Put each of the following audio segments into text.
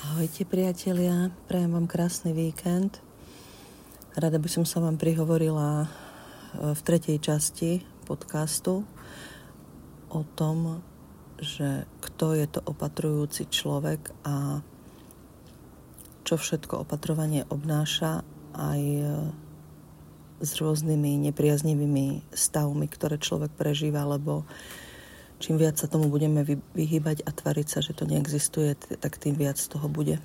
Ahojte priatelia, prajem vám krásny víkend. Rada by som sa vám prihovorila e, v tretej časti podcastu o tom, že kto je to opatrujúci človek a čo všetko opatrovanie obnáša aj e, s rôznymi nepriaznivými stavmi, ktoré človek prežíva, lebo čím viac sa tomu budeme vyhýbať a tvariť sa, že to neexistuje, tak tým viac toho bude.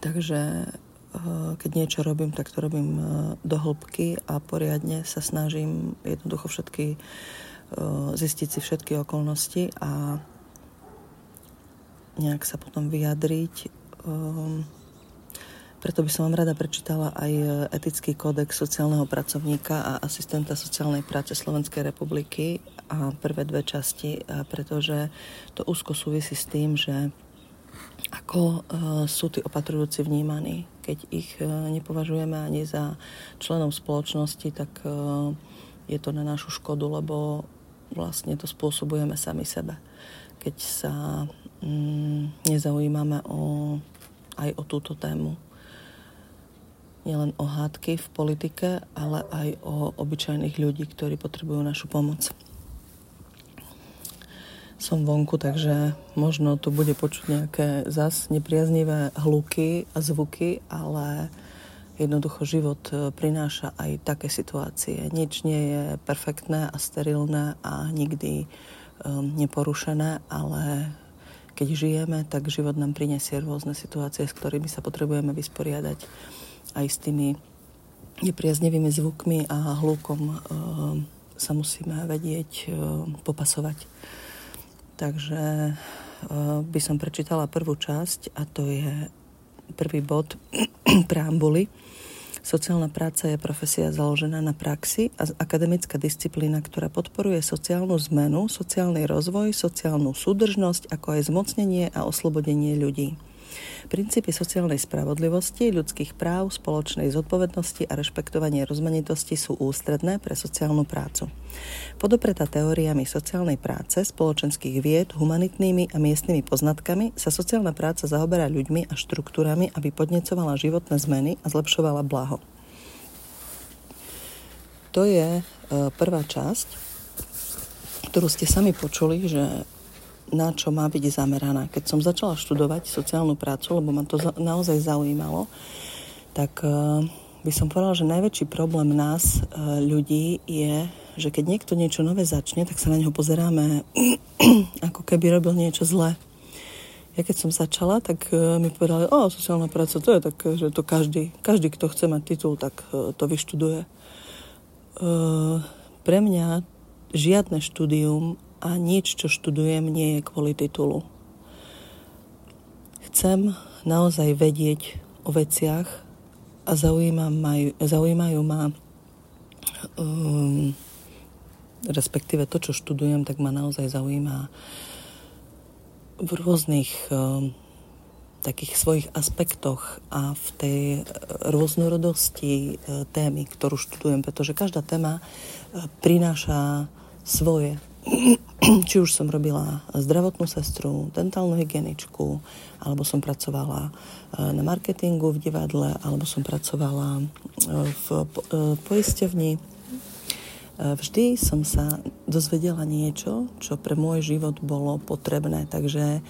Takže eh, keď niečo robím, tak to robím eh, do hĺbky a poriadne sa snažím jednoducho všetky eh, zistiť si všetky okolnosti a nejak sa potom vyjadriť preto by som vám rada prečítala aj etický kódex sociálneho pracovníka a asistenta sociálnej práce Slovenskej republiky prvé dve časti, pretože to úzko súvisí s tým, že ako e, sú tí opatrujúci vnímaní. Keď ich e, nepovažujeme ani za členom spoločnosti, tak je to na našu škodu, lebo vlastne to spôsobujeme sami sebe. Keď sa mm, nezaujímame o, aj o túto tému nielen o hádky v politike, ale aj o obyčajných ľudí, ktorí potrebujú našu pomoc. Som vonku, takže možno tu bude počuť nejaké zas nepriaznivé hluky a zvuky, ale jednoducho život e, prináša aj také situácie. Nič nie je perfektné a sterilné a nikdy um, neporušené, ale keď žijeme, tak život nám prinesie rôzne situácie, s ktorými sa potrebujeme vysporiadať aj s tými nepriaznevými zvukmi a hlukom e, sa musíme vedieť e, popasovať. Takže e, by som prečítala prvú časť a to je prvý bod preambuly. Sociálna práca je profesia založená na praxi a akademická disciplína, ktorá podporuje sociálnu zmenu, sociálny rozvoj, sociálnu súdržnosť, ako aj zmocnenie a oslobodenie ľudí. Princípy sociálnej spravodlivosti, ľudských práv, spoločnej zodpovednosti a rešpektovanie rozmanitosti sú ústredné pre sociálnu prácu. Podopretá teóriami sociálnej práce, spoločenských vied, humanitnými a miestnymi poznatkami sa sociálna práca zaoberá ľuďmi a štruktúrami, aby podnecovala životné zmeny a zlepšovala blaho. To je e, prvá časť, ktorú ste sami počuli, že na čo má byť zameraná. Keď som začala študovať sociálnu prácu, lebo ma to za, naozaj zaujímalo, tak uh, by som povedala, že najväčší problém nás, uh, ľudí, je, že keď niekto niečo nové začne, tak sa na neho pozeráme, ako keby robil niečo zlé. Ja keď som začala, tak uh, mi povedali, o, sociálna práca, to je tak, že to každý, každý, kto chce mať titul, tak to vyštuduje. Pre mňa žiadne štúdium a nič, čo študujem, nie je kvôli titulu. Chcem naozaj vedieť o veciach a zaujímajú, zaujímajú ma um, respektíve to, čo študujem, tak ma naozaj zaujíma v rôznych um, takých svojich aspektoch a v tej rôznorodosti uh, témy, ktorú študujem, pretože každá téma uh, prináša svoje či už som robila zdravotnú sestru, dentálnu hygieničku, alebo som pracovala e, na marketingu v divadle, alebo som pracovala e, v e, poisťovni. Vždy som sa dozvedela niečo, čo pre môj život bolo potrebné, takže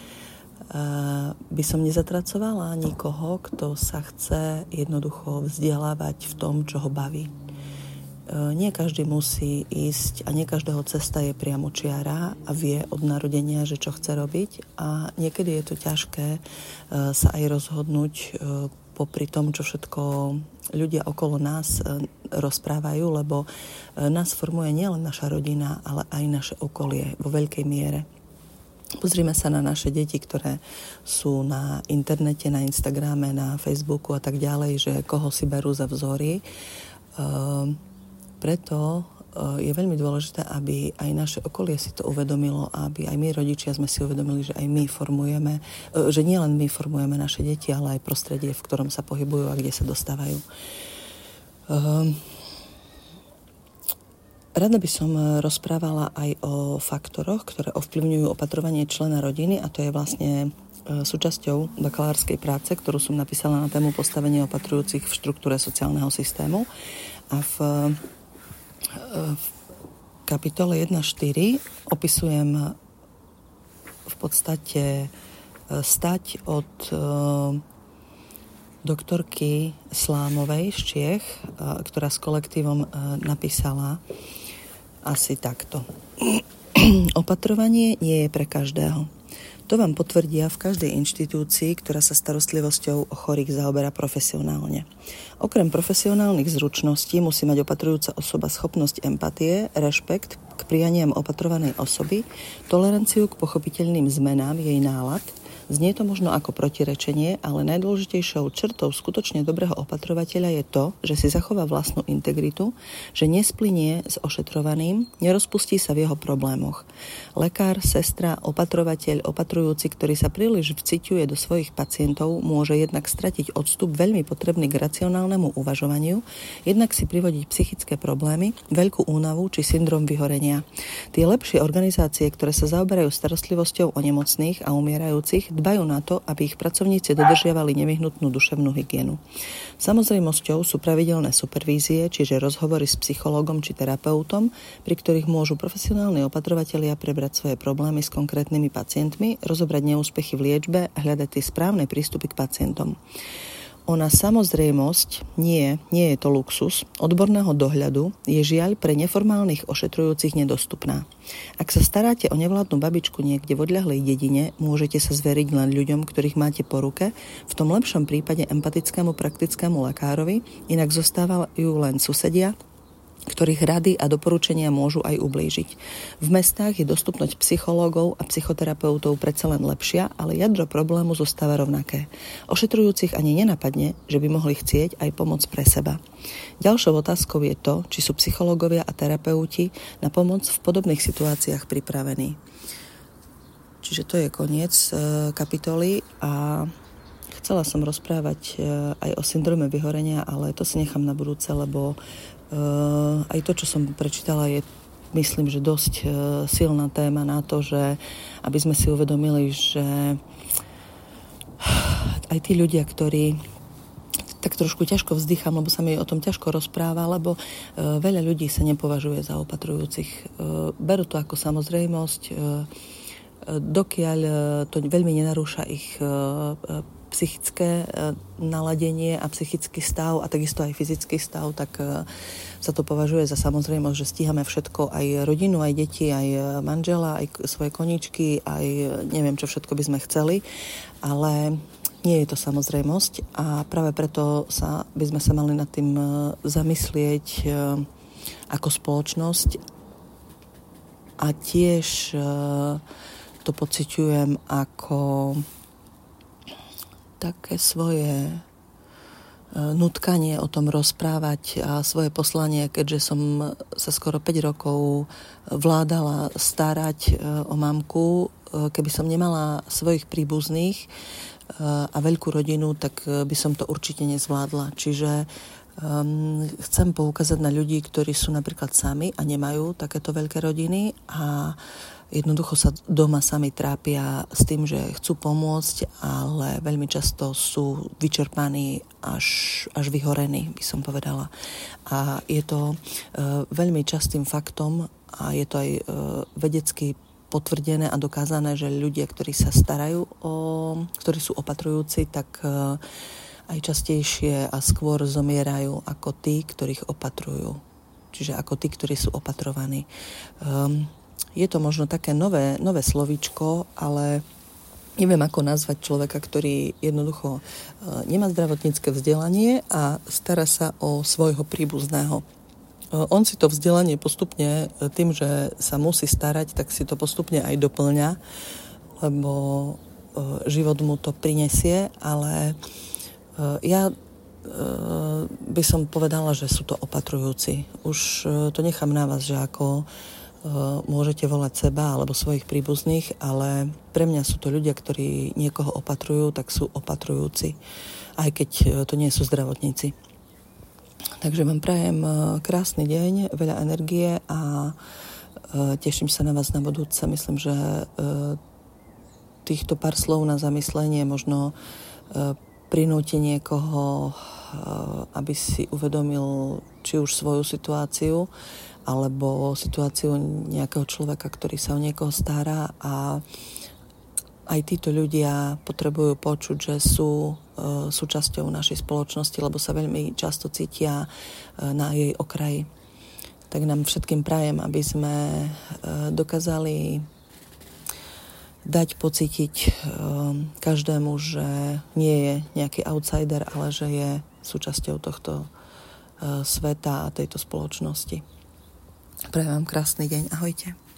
by som nezatracovala nikoho, kto sa chce jednoducho vzdelávať v tom, čo ho baví. E, nie každý musí ísť a nie každého cesta je priamo čiara a vie od narodenia, že čo chce robiť a niekedy je to ťažké e, sa aj rozhodnúť e, popri tom, čo všetko ľudia okolo nás rozprávajú, lebo nás formuje nielen naša rodina, ale aj naše okolie vo veľkej miere. Pozrime sa na naše deti, ktoré sú na internete, na Instagrame, na Facebooku a tak ďalej, že koho si berú za vzory. Preto eh, je veľmi dôležité, aby aj naše okolie si to uvedomilo aby aj my rodičia sme si uvedomili, že aj my formujeme, eh, že nielen my formujeme naše deti, ale aj prostredie, v ktorom sa pohybujú a kde sa dostávajú. Ehm, rada by som eh, rozprávala aj o faktoroch, ktoré ovplyvňujú opatrovanie člena rodiny a to je vlastne súčasťou bakalárskej práce, ktorú som napísala na tému postavenie opatrujúcich v štruktúre sociálneho systému. A v, v kapitole 1.4 opisujem v podstate stať od doktorky Slámovej z Čiech, ktorá s kolektívom napísala asi takto. Opatrovanie nie je pre každého. To vám potvrdia v každej inštitúcii, ktorá sa starostlivosťou o chorých zaoberá profesionálne. Okrem profesionálnych zručností musí mať opatrujúca osoba schopnosť empatie, rešpekt k prianiam opatrovanej osoby, toleranciu k pochopiteľným zmenám jej nálad – Znie to možno ako protirečenie, ale najdôležitejšou črtou skutočne dobrého opatrovateľa je to, že si zachová vlastnú integritu, že nesplinie s ošetrovaným, nerozpustí sa v jeho problémoch. Lekár, sestra, opatrovateľ, opatrujúci, ktorý sa príliš vciťuje do svojich pacientov, môže jednak stratiť odstup veľmi potrebný k racionálnemu uvažovaniu, jednak si privodiť psychické problémy, veľkú únavu či syndrom vyhorenia. Tie lepšie organizácie, ktoré sa zaoberajú starostlivosťou o nemocných a umierajúcich, dbajú na to, aby ich pracovníci dodržiavali nevyhnutnú duševnú hygienu. Samozrejmosťou sú pravidelné supervízie, čiže rozhovory s psychológom či terapeutom, pri ktorých môžu profesionálni opatrovatelia prebrať svoje problémy s konkrétnymi pacientmi, rozobrať neúspechy v liečbe a hľadať tie správne prístupy k pacientom. Ona samozrejmosť nie, nie je to luxus, odborného dohľadu je žiaľ pre neformálnych ošetrujúcich nedostupná. Ak sa staráte o nevládnu babičku niekde v odľahlej dedine, môžete sa zveriť len ľuďom, ktorých máte po ruke, v tom lepšom prípade empatickému praktickému lekárovi, inak zostávajú len susedia, ktorých rady a doporučenia môžu aj ublížiť. V mestách je dostupnosť psychológov a psychoterapeutov predsa len lepšia, ale jadro problému zostáva rovnaké. Ošetrujúcich ani nenapadne, že by mohli chcieť aj pomoc pre seba. Ďalšou otázkou je to, či sú psychológovia a terapeuti na pomoc v podobných situáciách pripravení. Čiže to je koniec e, kapitoly a chcela som rozprávať e, aj o syndrome vyhorenia, ale to si nechám na budúce, lebo aj to, čo som prečítala, je myslím, že dosť eh, silná téma na to, že aby sme si uvedomili, že aj tí ľudia, ktorí tak trošku ťažko vzdychám, lebo sa mi o tom ťažko rozpráva, lebo uh, veľa ľudí sa nepovažuje za opatrujúcich. Uh, berú to ako samozrejmosť, uh, dokiaľ to veľmi nenarúša ich psychické e, naladenie a psychický stav a takisto aj fyzický stav, tak e, sa to považuje za samozrejmosť, že stíhame všetko, aj rodinu, aj deti, aj manžela, aj svoje koničky, aj neviem, čo všetko by sme chceli, ale nie je to samozrejmosť a práve preto sa, by sme sa mali nad tým e, zamyslieť ako spoločnosť. A tiež to pociťujem ako také svoje e, nutkanie o tom rozprávať a svoje poslanie, keďže som sa skoro 5 rokov vládala starať e, o mamku, e, keby som nemala svojich príbuzných a veľkú rodinu, tak by som to určite nezvládla. Čiže um, chcem poukázať na ľudí, ktorí sú napríklad sami a nemajú takéto veľké rodiny a uh, jednoducho sa doma sami trápia s tým, že chcú pomôcť, ale veľmi často sú vyčerpaní až, až vyhorení, by som povedala. A je to e, veľmi častým faktom a je to aj e, vedecky potvrdené a dokázané, že ľudia, ktorí sa starajú o, ktorí sú opatrujúci, tak e, aj častejšie a skôr zomierajú ako tí, ktorých opatrujú. Čiže ako tí, ktorí sú opatrovaní. Um, je to možno také nové, nové slovíčko, ale neviem ako nazvať človeka, ktorý jednoducho e, nemá zdravotnícke vzdelanie a stará sa o svojho príbuzného. E, on si to vzdelanie postupne e, tým, že sa musí starať, tak si to postupne aj doplňa, lebo život mu to prinesie, ale ja by som povedala, že sú to opatrujúci. Už to nechám na vás, že ako môžete volať seba alebo svojich príbuzných, ale pre mňa sú to ľudia, ktorí niekoho opatrujú, tak sú opatrujúci, aj keď eh, to nie sú zdravotníci. Takže vám prajem eh, krásny deň, veľa energie a teším sa na vás na budúce. Myslím, že týchto pár slov na zamyslenie možno prinúti niekoho, aby si uvedomil či už svoju situáciu, alebo situáciu nejakého človeka, ktorý sa o niekoho stará a aj títo ľudia potrebujú počuť, že sú e, súčasťou našej spoločnosti, lebo sa veľmi často cítia e, na jej okraji. Tak nám všetkým prajem, aby sme e, dokázali dať pocítiť každému, že nie je nejaký outsider, ale že je súčasťou tohto sveta a tejto spoločnosti. Prajem vám krásny deň. Ahojte.